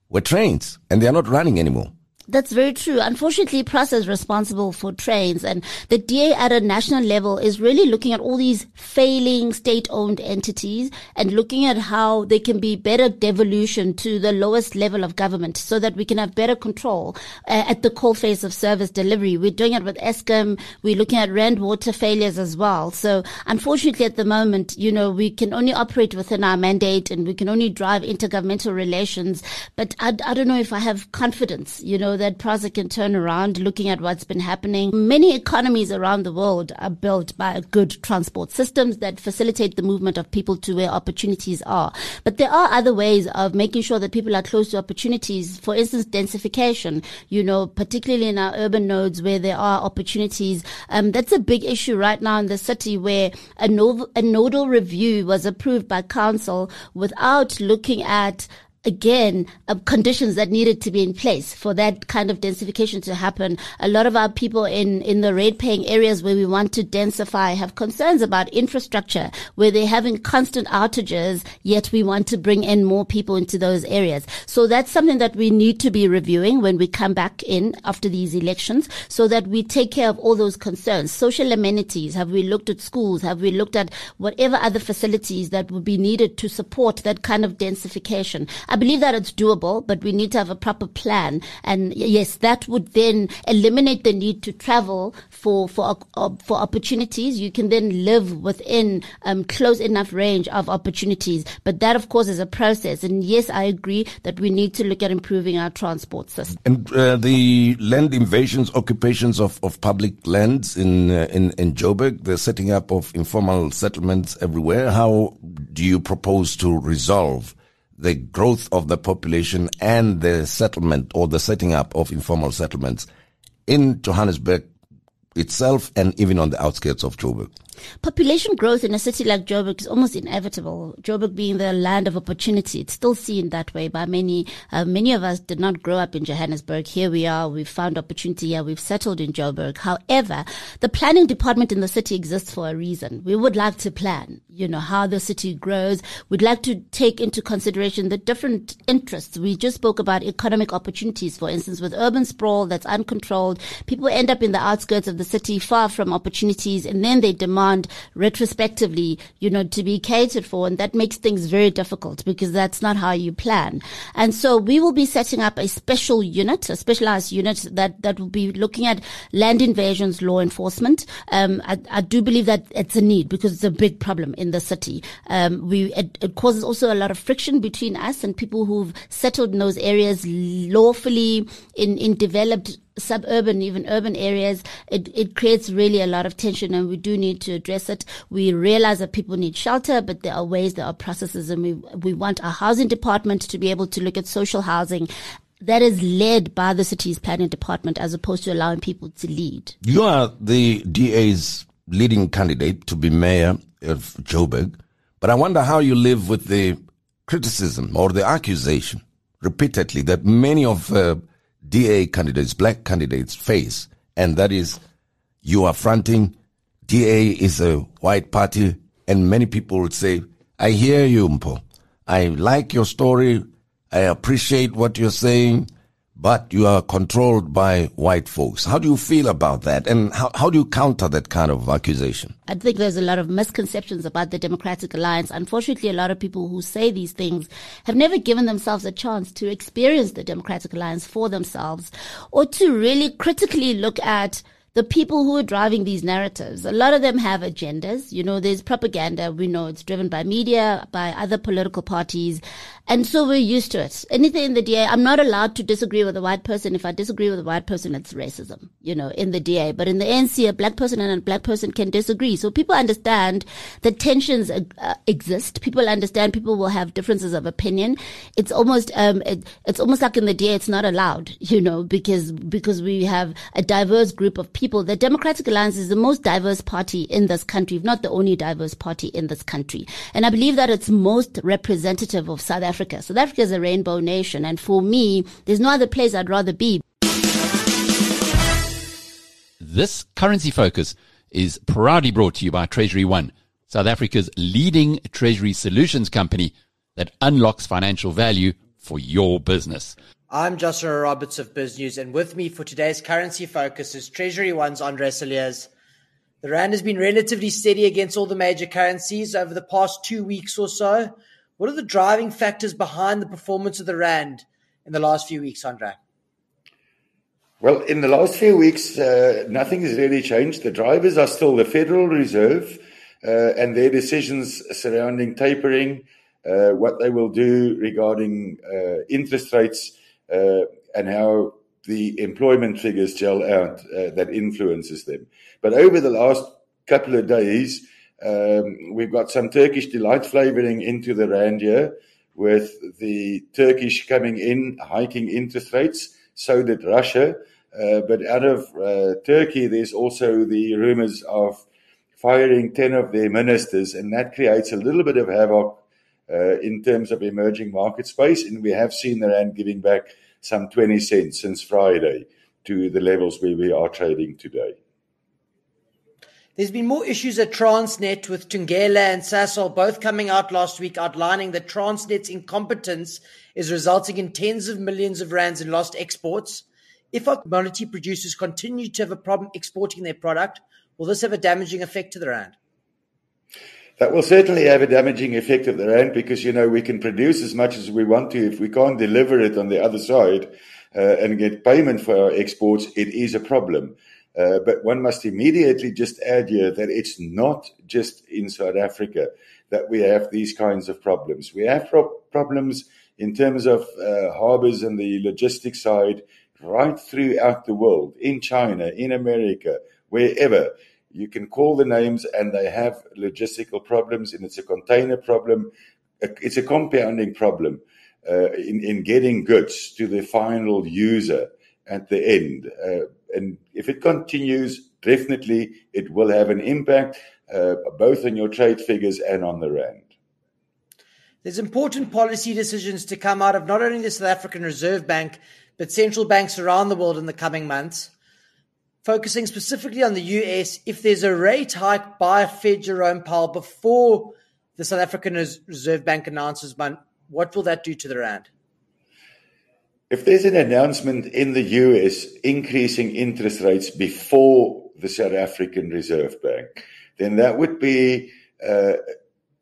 were trains and they are not running anymore.
That's very true. Unfortunately, PRASA is responsible for trains and the DA at a national level is really looking at all these failing state-owned entities and looking at how they can be better devolution to the lowest level of government so that we can have better control uh, at the core phase of service delivery. We're doing it with Eskom. We're looking at Rand water failures as well. So unfortunately at the moment, you know, we can only operate within our mandate and we can only drive intergovernmental relations. But I, I don't know if I have confidence, you know, that PRASA can turn around looking at what's been happening. Many economies around the world are built by good transport systems that facilitate the movement of people to where opportunities are. But there are other ways of making sure that people are close to opportunities. For instance, densification, you know, particularly in our urban nodes where there are opportunities. Um, that's a big issue right now in the city where a, nodal, a nodal review was approved by council without looking at again, uh, conditions that needed to be in place for that kind of densification to happen. A lot of our people in, in the rate paying areas where we want to densify have concerns about infrastructure, where they're having constant outages, yet we want to bring in more people into those areas. So that's something that we need to be reviewing when we come back in after these elections so that we take care of all those concerns. Social amenities. Have we looked at schools? Have we looked at whatever other facilities that would be needed to support that kind of densification? Believe that it's doable, but we need to have a proper plan. And yes, that would then eliminate the need to travel for for for opportunities. You can then live within um, close enough range of opportunities. But that, of course, is a process. And yes, I agree that we need to look at improving our transport system.
And uh, the land invasions, occupations of, of public lands in uh, in in Joburg, the setting up of informal settlements everywhere. How do you propose to resolve? The growth of the population and the settlement or the setting up of informal settlements in Johannesburg itself and even on the outskirts of Joburg?
Population growth in a city like Joburg is almost inevitable. Joburg being the land of opportunity, it's still seen that way by many. Uh, many of us did not grow up in Johannesburg. Here we are. We've found opportunity here. We've settled in Joburg. However, the planning department in the city exists for a reason. We would like to plan, you know, how the city grows. We'd like to take into consideration the different interests. We just spoke about economic opportunities, for instance, with urban sprawl that's uncontrolled. People end up in the outskirts of the city far from opportunities and then they demand demand retrospectively, you know, to be catered for. And that makes things very difficult because that's not how you plan. And so we will be setting up a special unit, a specialized unit that, that will be looking at land invasions law enforcement. Um, I, I do believe that it's a need because it's a big problem in the city. Um, we, it, it causes also a lot of friction between us and people who've settled in those areas lawfully in, in developed suburban, even urban areas, it, it creates really a lot of tension and we do need to address it. We realize that people need shelter, but there are ways, there are processes and we, we want our housing department to be able to look at social housing that is led by the city's planning department as opposed to allowing people to lead.
You are the DA's leading candidate to be mayor of Joburg, but I wonder how you live with the criticism or the accusation repeatedly that many of uh, DA candidates, black candidates face, and that is you are fronting DA is a white party, and many people would say, I hear you, Mpho. I like your story. I appreciate what you're saying, but you are controlled by white folks. How do you feel about that? And how, how do you counter that kind of accusation?
I think there's a lot of misconceptions about the Democratic Alliance. Unfortunately, a lot of people who say these things have never given themselves a chance to experience the Democratic Alliance for themselves or to really critically look at the people who are driving these narratives, a lot of them have agendas. You know, there's propaganda. We know it's driven by media, by other political parties. And so we're used to it. Anything in the DA, I'm not allowed to disagree with a white person. If I disagree with a white person, it's racism, you know, in the DA. But in the ANC, a black person and a black person can disagree. So people understand that tensions uh, exist. People understand people will have differences of opinion. It's almost, um, it, it's almost like in the DA, it's not allowed, you know, because, because we have a diverse group of people. The Democratic Alliance is the most diverse party in this country, if not the only diverse party in this country. And I believe that it's most representative of South Africa Africa. South Africa is a rainbow nation, and for me, there's no other place I'd rather be.
This currency focus is proudly brought to you by TreasuryONE, South Africa's leading treasury solutions company that unlocks financial value for your business.
I'm Joshua Roberts of BizNews, and with me for today's currency focus is TreasuryONE's Andre Cilliers. The Rand has been relatively steady against all the major currencies over the past two weeks or so. What are the driving factors behind the performance of the Rand in the last few weeks, Andre?
Well, in the last few weeks, uh, nothing has really changed. The drivers are still the Federal Reserve uh, and their decisions surrounding tapering, uh, what they will do regarding uh, interest rates, uh, and how the employment figures gel out uh, that influences them. But over the last couple of days, um, we've got some Turkish delight flavoring into the rand here, with the Turkish coming in, hiking interest rates. So did Russia. Uh, but out of uh, Turkey, there's also the rumors of firing 10 of their ministers, and that creates a little bit of havoc uh, in terms of emerging market space. And we have seen the Rand giving back some 20 cents since Friday to the levels where we are trading today.
There's been more issues at Transnet with Thungela and Sasol both coming out last week outlining that Transnet's incompetence is resulting in tens of millions of rands in lost exports. If our commodity producers continue to have a problem exporting their product, will this have a damaging effect to the rand?
That will certainly have a damaging effect of the rand because you know we can produce as much as we want to. If we can't deliver it on the other side uh, and get payment for our exports, it is a problem. Uh, but one must immediately just add here that it's not just in South Africa that we have these kinds of problems. We have pro- problems in terms of uh, harbors and the logistics side right throughout the world, in China, in America, wherever. You can call the names and they have logistical problems, and it's a container problem. It's a compounding problem uh, in, in getting goods to the final user at the end. And if it continues, definitely it will have an impact. uh, both on your trade figures and on the rand.
There's important policy decisions to come out of not only the South African Reserve Bank, but central banks around the world in the coming months. Focusing specifically on the US, if there's a rate hike by Fed Jerome Powell before the South African Reserve Bank announces one, what will that do to the Rand?
If there's an announcement in the US increasing interest rates before the South African Reserve Bank, then that would be, uh,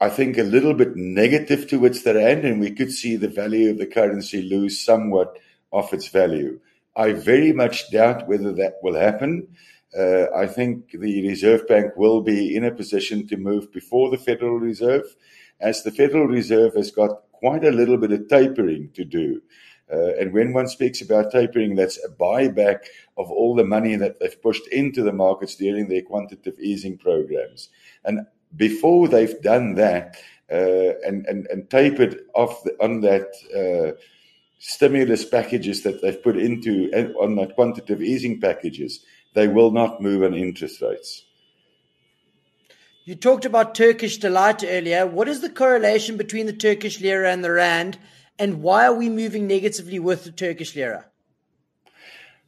I think, a little bit negative towards the Rand, and we could see the value of the currency lose somewhat of its value. I very much doubt whether that will happen. Uh, I think the Reserve Bank will be in a position to move before the Federal Reserve, as the Federal Reserve has got quite a little bit of tapering to do. Uh, and when one speaks about tapering, that's a buyback of all the money that they've pushed into the markets during their quantitative easing programs. And before they've done that uh, and, and, and tapered off the, on that uh, stimulus packages that they've put into on that quantitative easing packages, they will not move on interest rates.
You talked about Turkish delight earlier. What is the correlation between the Turkish lira and the rand, and why are we moving negatively with the Turkish lira?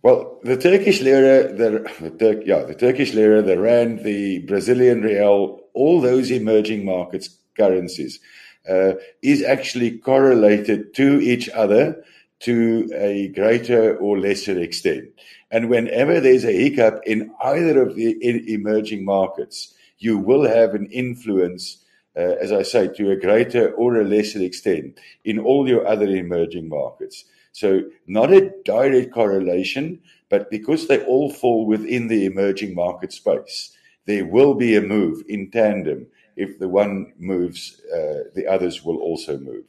Well, the Turkish lira, the, the Turk, yeah, the Turkish lira, the rand, the Brazilian real, all those emerging markets currencies uh, is actually correlated to each other to a greater or lesser extent. And whenever there's a hiccup in either of the emerging markets, you will have an influence, uh, as I say, to a greater or a lesser extent in all your other emerging markets. So, not a direct correlation, but because they all fall within the emerging market space, there will be a move in tandem if the one moves, uh, the others will also move.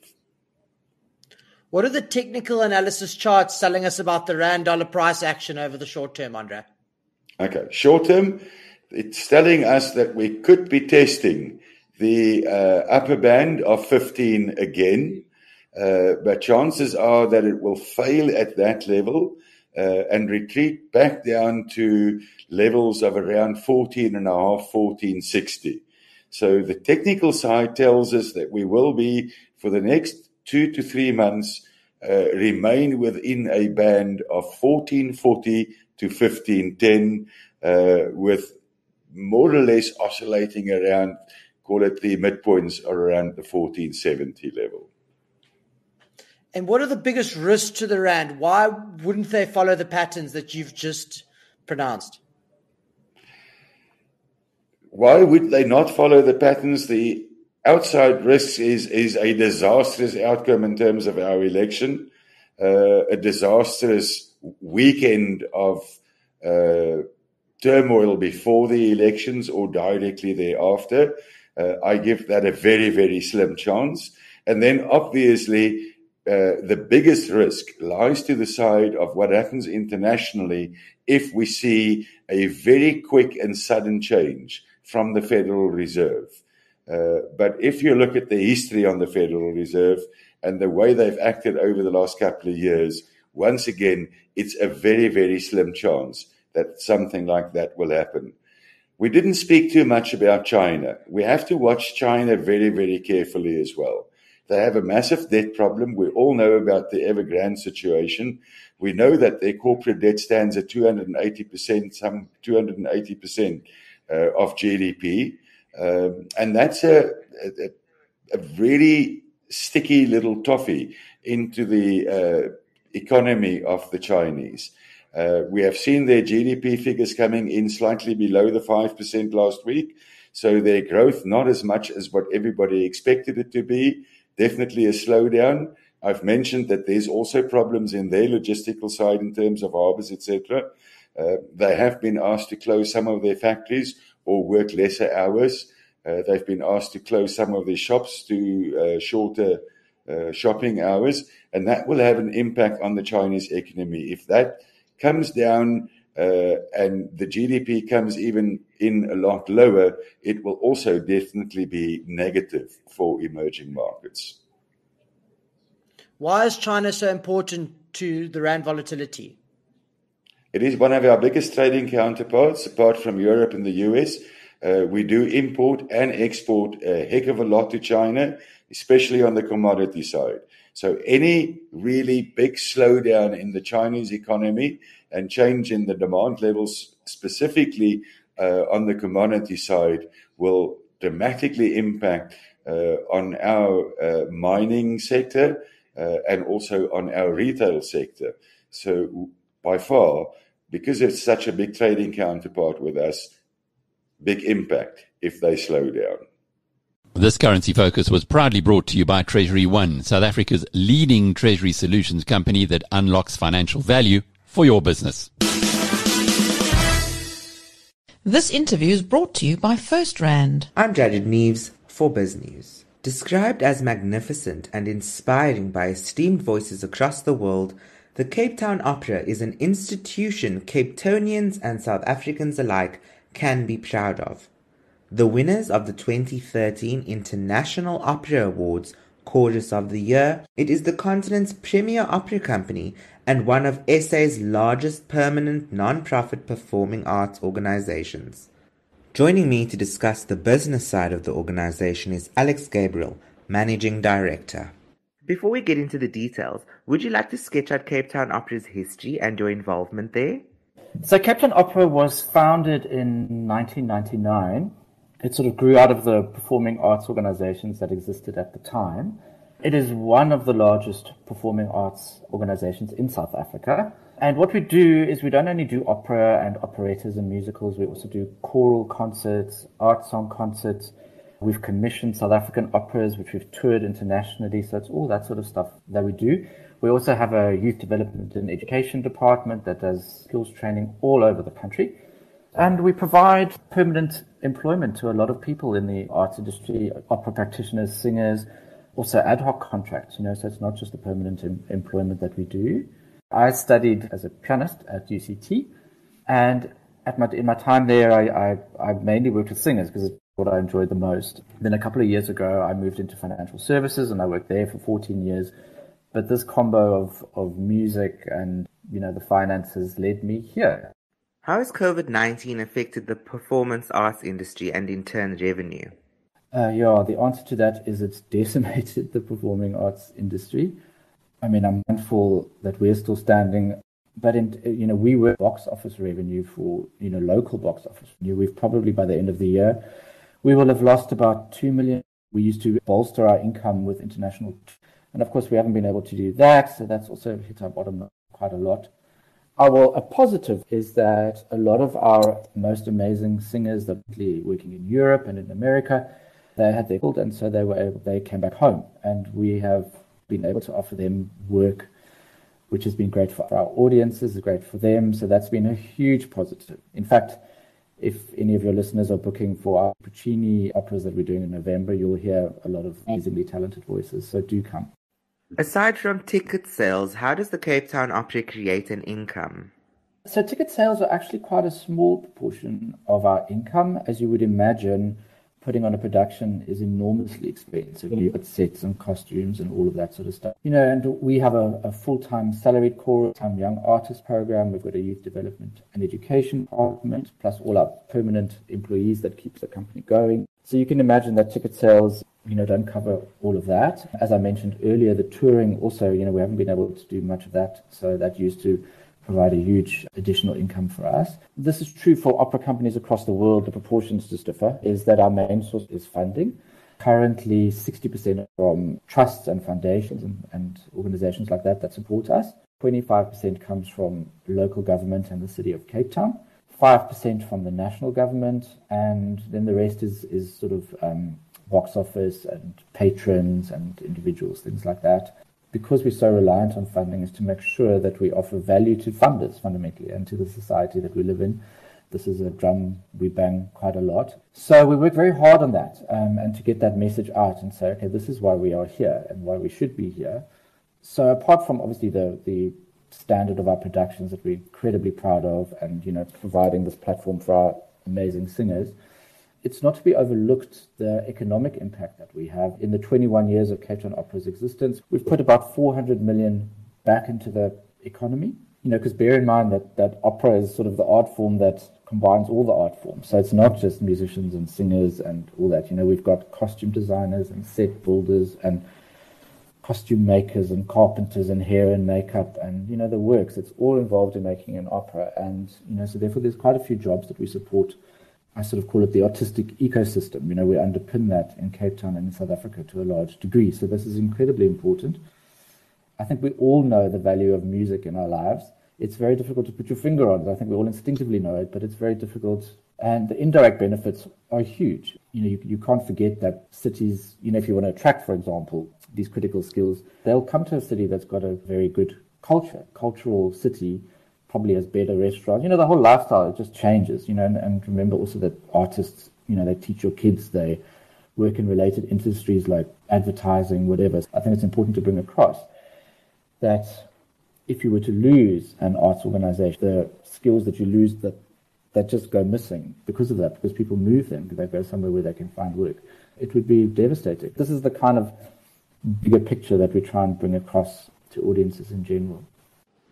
What are the technical analysis charts telling us about the rand dollar price action over the short term, Andre?
Okay, short term, it's telling us that we could be testing the uh, upper band of 15 again, uh, but chances are that it will fail at that level uh, and retreat back down to levels of around 14 and a half, 1460. So the technical side tells us that we will be, for the next two to three months, uh, remain within a band of 1440 to 1510, uh, with more or less oscillating around, call it the midpoints are around the 1470 level.
And what are the biggest risks to the Rand? Why wouldn't they follow the patterns that you've just pronounced?
why would they not follow the patterns? The outside risk is is a disastrous outcome in terms of our election, uh, a disastrous weekend of uh, turmoil before the elections or directly thereafter. Uh, I give that a very very slim chance, and then obviously. Uh, the biggest risk lies to the side of what happens internationally if we see a very quick and sudden change from the Federal Reserve. Uh, but if you look at the history on the Federal Reserve and the way they've acted over the last couple of years, once again, it's a very, very slim chance that something like that will happen. We didn't speak too much about China. We have to watch China very, very carefully as well. They have a massive debt problem. We all know about the Evergrande situation. We know that their corporate debt stands at 280%, some 280% uh, of GDP. Um, and that's a, a, a, really sticky little toffee into the uh, economy of the Chinese. Uh, we have seen their GDP figures coming in slightly below the 5% last week. So their growth, not as much as what everybody expected it to be, definitely a slowdown. I've mentioned that there's also problems in their logistical side in terms of harbors, etc. Uh, they have been asked to close some of their factories or work lesser hours. Uh, they've been asked to close some of their shops to shorter shopping hours, and that will have an impact on the Chinese economy. If that comes down uh, and the GDP comes even in a lot lower, it will also definitely be negative for emerging markets.
Why is China so important to the rand volatility?
It is one of our biggest trading counterparts, apart from Europe and the US. uh, we do import and export a heck of a lot to China, especially on the commodity side. So any really big slowdown in the Chinese economy and change in the demand levels, specifically uh, on the commodity side, will dramatically impact uh, on our uh, mining sector uh, and also on our retail sector. So by far, because it's such a big trading counterpart with us, big impact if they slow down.
This currency focus was proudly brought to you by TreasuryONE, South Africa's leading treasury solutions company that unlocks financial value for your business.
This interview is brought to you by FirstRand.
I'm Jared Neves for BizNews. Described as magnificent and inspiring by esteemed voices across the world, the Cape Town Opera is an institution Cape Townians and South Africans alike can be proud of. The winners of the 2013 International Opera Awards Chorus of the Year, it is the continent's premier opera company and one of SA's largest permanent non-profit performing arts organizations. Joining me to discuss the business side of the organization is Alex Gabriel, Managing Director. Before we get into the details, would you like to sketch out Cape Town Opera's history and your involvement there?
So, Cape Town Opera was founded in 1999. It sort of grew out of the performing arts organizations that existed at the time. It is one of the largest performing arts organizations in South Africa. And what we do is we don't only do opera and operettas and musicals, we also do choral concerts, art song concerts. We've commissioned South African operas, which we've toured internationally. So it's all that sort of stuff that we do. We also have a youth development and education department that does skills training all over the country. And we provide permanent employment to a lot of people in the arts industry, opera practitioners, singers, also ad hoc contracts, you know, so it's not just the permanent em- employment that we do. I studied as a pianist at UCT, and at my in my time there, I, I, I mainly worked with singers because it's what I enjoyed the most. Then a couple of years ago, I moved into financial services, and I worked there for 14 years. But this combo of of music and you know the finances led me here.
How has COVID 19 affected the performance arts industry and in turn revenue?
Uh, yeah, the answer to that is it's decimated the performing arts industry. I mean, I'm mindful that we're still standing, but in, you know, we were box office revenue for you know local box office. Revenue. We've probably by the end of the year, we will have lost about two million. We used to bolster our income with international, and of course we haven't been able to do that. So that's also hit our bottom quite a lot. Uh, our a positive is that a lot of our most amazing singers that are working in Europe and in America, they had their build, and so they were able, they came back home, and we have been able to offer them work, which has been great for our audiences, great for them. So that's been a huge positive. In fact, if any of your listeners are booking for our Puccini operas that we're doing in November, you'll hear a lot of amazingly talented voices. So do come.
Aside from ticket sales, how does the Cape Town Opera create an income?
So ticket sales are actually quite a small proportion of our income, as you would imagine putting on a production is enormously expensive. You've got sets and costumes and all of that sort of stuff. You know, and we have a, a full-time salaried core, time young artist program. We've got a youth development and education department, plus all our permanent employees that keeps the company going. So you can imagine that ticket sales, you know, don't cover all of that. As I mentioned earlier, the touring also, you know, we haven't been able to do much of that. So that used to provide a huge additional income for us. This is true for opera companies across the world. The proportions just differ. Is that our main source is funding. Currently, 60% from trusts and foundations and, and organizations like that that support us. 25% comes from local government and the city of Cape Town. 5% from the national government, and then the rest is, is sort of um, box office and patrons and individuals, things like that because we're so reliant on funding, is to make sure that we offer value to funders fundamentally and to the society that we live in. This is a drum we bang quite a lot. So we work very hard on that um, and to get that message out and say, okay, this is why we are here and why we should be here. So apart from obviously the, the standard of our productions that we're incredibly proud of and, you know, providing this platform for our amazing singers, it's not to be overlooked the economic impact that we have. In the 21 years of Cape Town Opera's existence, we've put about 400 million back into the economy. You know, because bear in mind that, that opera is sort of the art form that combines all the art forms. So it's not just musicians and singers and all that. You know, we've got costume designers and set builders and costume makers and carpenters and hair and makeup and you know the works. It's all involved in making an opera, and you know so therefore there's quite a few jobs that we support. I sort of call it the artistic ecosystem. You know, we underpin that in Cape Town and in South Africa to a large degree. So this is incredibly important. I think we all know the value of music in our lives. It's very difficult to put your finger on it. I think we all instinctively know it, but it's very difficult. And the indirect benefits are huge. You know, you, you can't forget that cities, you know, if you want to attract, for example, these critical skills, they'll come to a city that's got a very good culture, cultural city, probably has better restaurants. You know, the whole lifestyle just changes. You know, and, and remember also that artists, you know, they teach your kids, they work in related industries like advertising, whatever. I think it's important to bring across that if you were to lose an arts organization, the skills that you lose that that just go missing because of that, because people move them, they go somewhere where they can find work. It would be devastating. This is the kind of bigger picture that we try and bring across to audiences in general.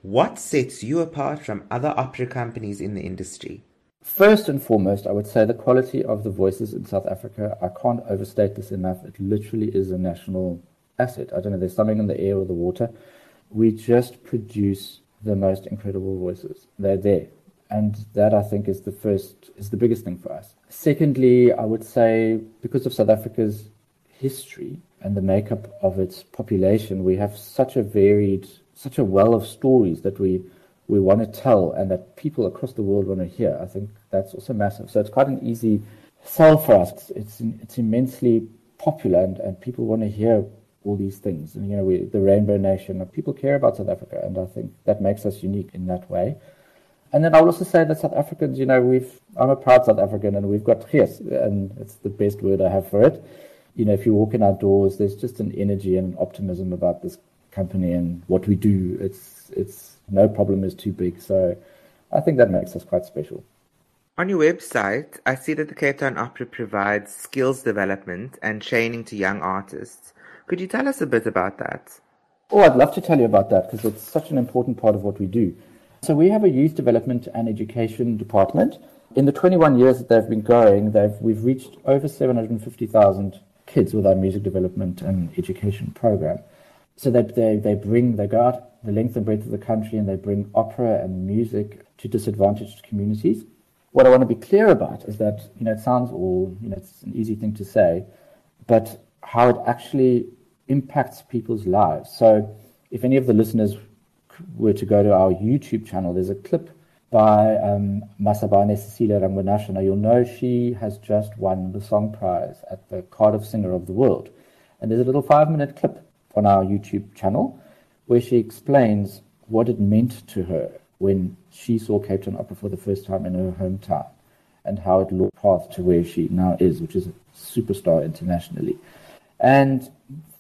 What sets you apart from other opera companies in the industry?
First and foremost, I would say the quality of the voices in South Africa. I can't overstate this enough. It literally is a national asset. I don't know, there's something in the air or the water we just produce the most incredible voices. They're there. And that I think is the first, is the biggest thing for us. Secondly, I would say because of South Africa's history and the makeup of its population, we have such a varied, such a well of stories that we, we want to tell and that people across the world want to hear. I think that's also massive. So it's quite an easy sell for us. It's, it's immensely popular and, and people want to hear all these things. And, you know, we, the Rainbow Nation, people care about South Africa, and I think that makes us unique in that way. And then I will also say that South Africans, you know, we've, I'm a proud South African, and we've got yes, and it's the best word I have for it. You know, if you walk in our doors, there's just an energy and an optimism about this company and what we do. It's, it's no problem is too big. So I think that makes us quite special.
On your website, I see that the Cape Town Opera provides skills development and training to young artists. Could you tell us a bit about that?
Oh, I'd love to tell you about that because it's such an important part of what we do. So we have a youth development and education department. In the 21 years that they've been going, they've, we've reached over 750,000 kids with our music development and education program. So that they, they bring, they go out the length and breadth of the country and they bring opera and music to disadvantaged communities. What I want to be clear about is that, you know, it sounds all, you know, it's an easy thing to say, but how it actually impacts people's lives. So, if any of the listeners were to go to our YouTube channel, there's a clip by um, Masabane Cecilia Rangwanasha. You'll know she has just won the song prize at the Cardiff Singer of the World. And there's a little five minute clip on our YouTube channel where she explains what it meant to her when she saw Cape Town Opera for the first time in her hometown and how it led path to where she now is, which is a superstar internationally. And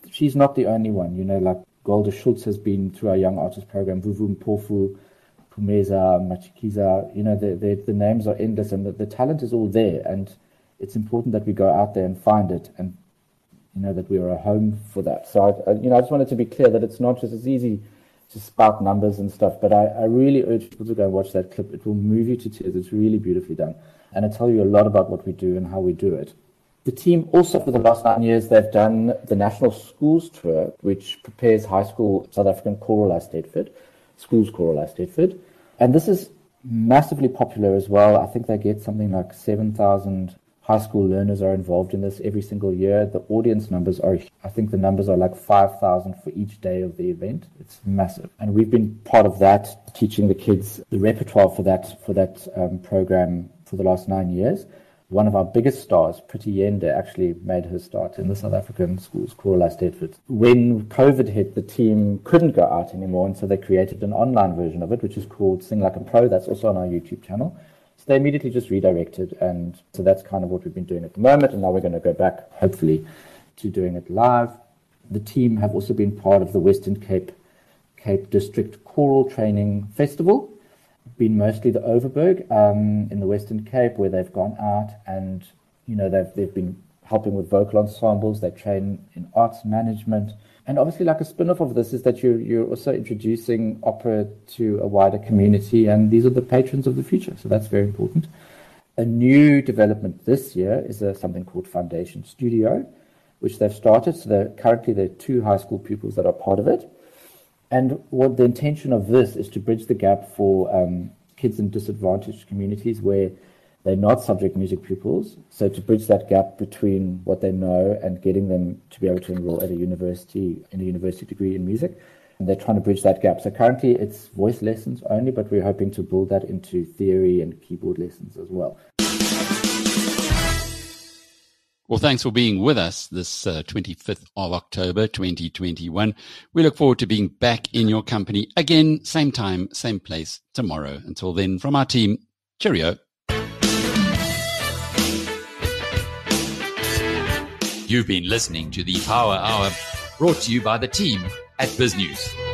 she's not the only one. You know, like Golda Schultz has been through our young artist program, Vuvu Mpofu, Pumeza, Matshikiza. You know, the, the, the names are endless and the, the talent is all there. And it's important that we go out there and find it and, you know, that we are a home for that. So, I, you know, I just wanted to be clear that it's not just as easy to spout numbers and stuff, but I, I really urge people to go and watch that clip. It will move you to tears. It's really beautifully done. And it'll tell you a lot about what we do and how we do it. The team also, for the last nine years, they've done the National Schools Tour, which prepares high school South African choral Eisteddfod, schools choral Eisteddfod. And this is massively popular as well. I think they get something like 7,000 high school learners are involved in this every single year. The audience numbers are, I think the numbers are like 5,000 for each day of the event. It's massive. And we've been part of that, teaching the kids the repertoire for that, for that um, program for the last nine years one of our biggest stars, Pretty Yende, actually made her start in the South African schools, Choral Eisteddfod. When COVID hit, the team couldn't go out anymore, and so they created an online version of it, which is called Sing Like a Pro. That's also on our YouTube channel. So they immediately just redirected, and so that's kind of what we've been doing at the moment, and now we're going to go back, hopefully, to doing it live. The team have also been part of the Western Cape Cape District Choral Training Festival, been mostly the Overberg um, in the Western Cape, where they've gone out and you know they've they've been helping with vocal ensembles. They train in arts management. And obviously, like a spin off of this is that you're, you're also introducing opera to a wider community, and these are the patrons of the future. So that's very important. A new development this year is a, something called Foundation Studio, which they've started. So currently there are two high school pupils that are part of it. And what the intention of this is to bridge the gap for um, kids in disadvantaged communities where they're not subject music pupils. So to bridge that gap between what they know and getting them to be able to enroll at a university in a university degree in music. And they're trying to bridge that gap. So currently it's voice lessons only, but we're hoping to build that into theory and keyboard lessons as well.
Well, thanks for being with us this uh, 25th of October, 2021. We look forward to being back in your company again, same time, same place tomorrow. Until then, from our team, cheerio.
You've been listening to the Power Hour brought to you by the team at BizNews.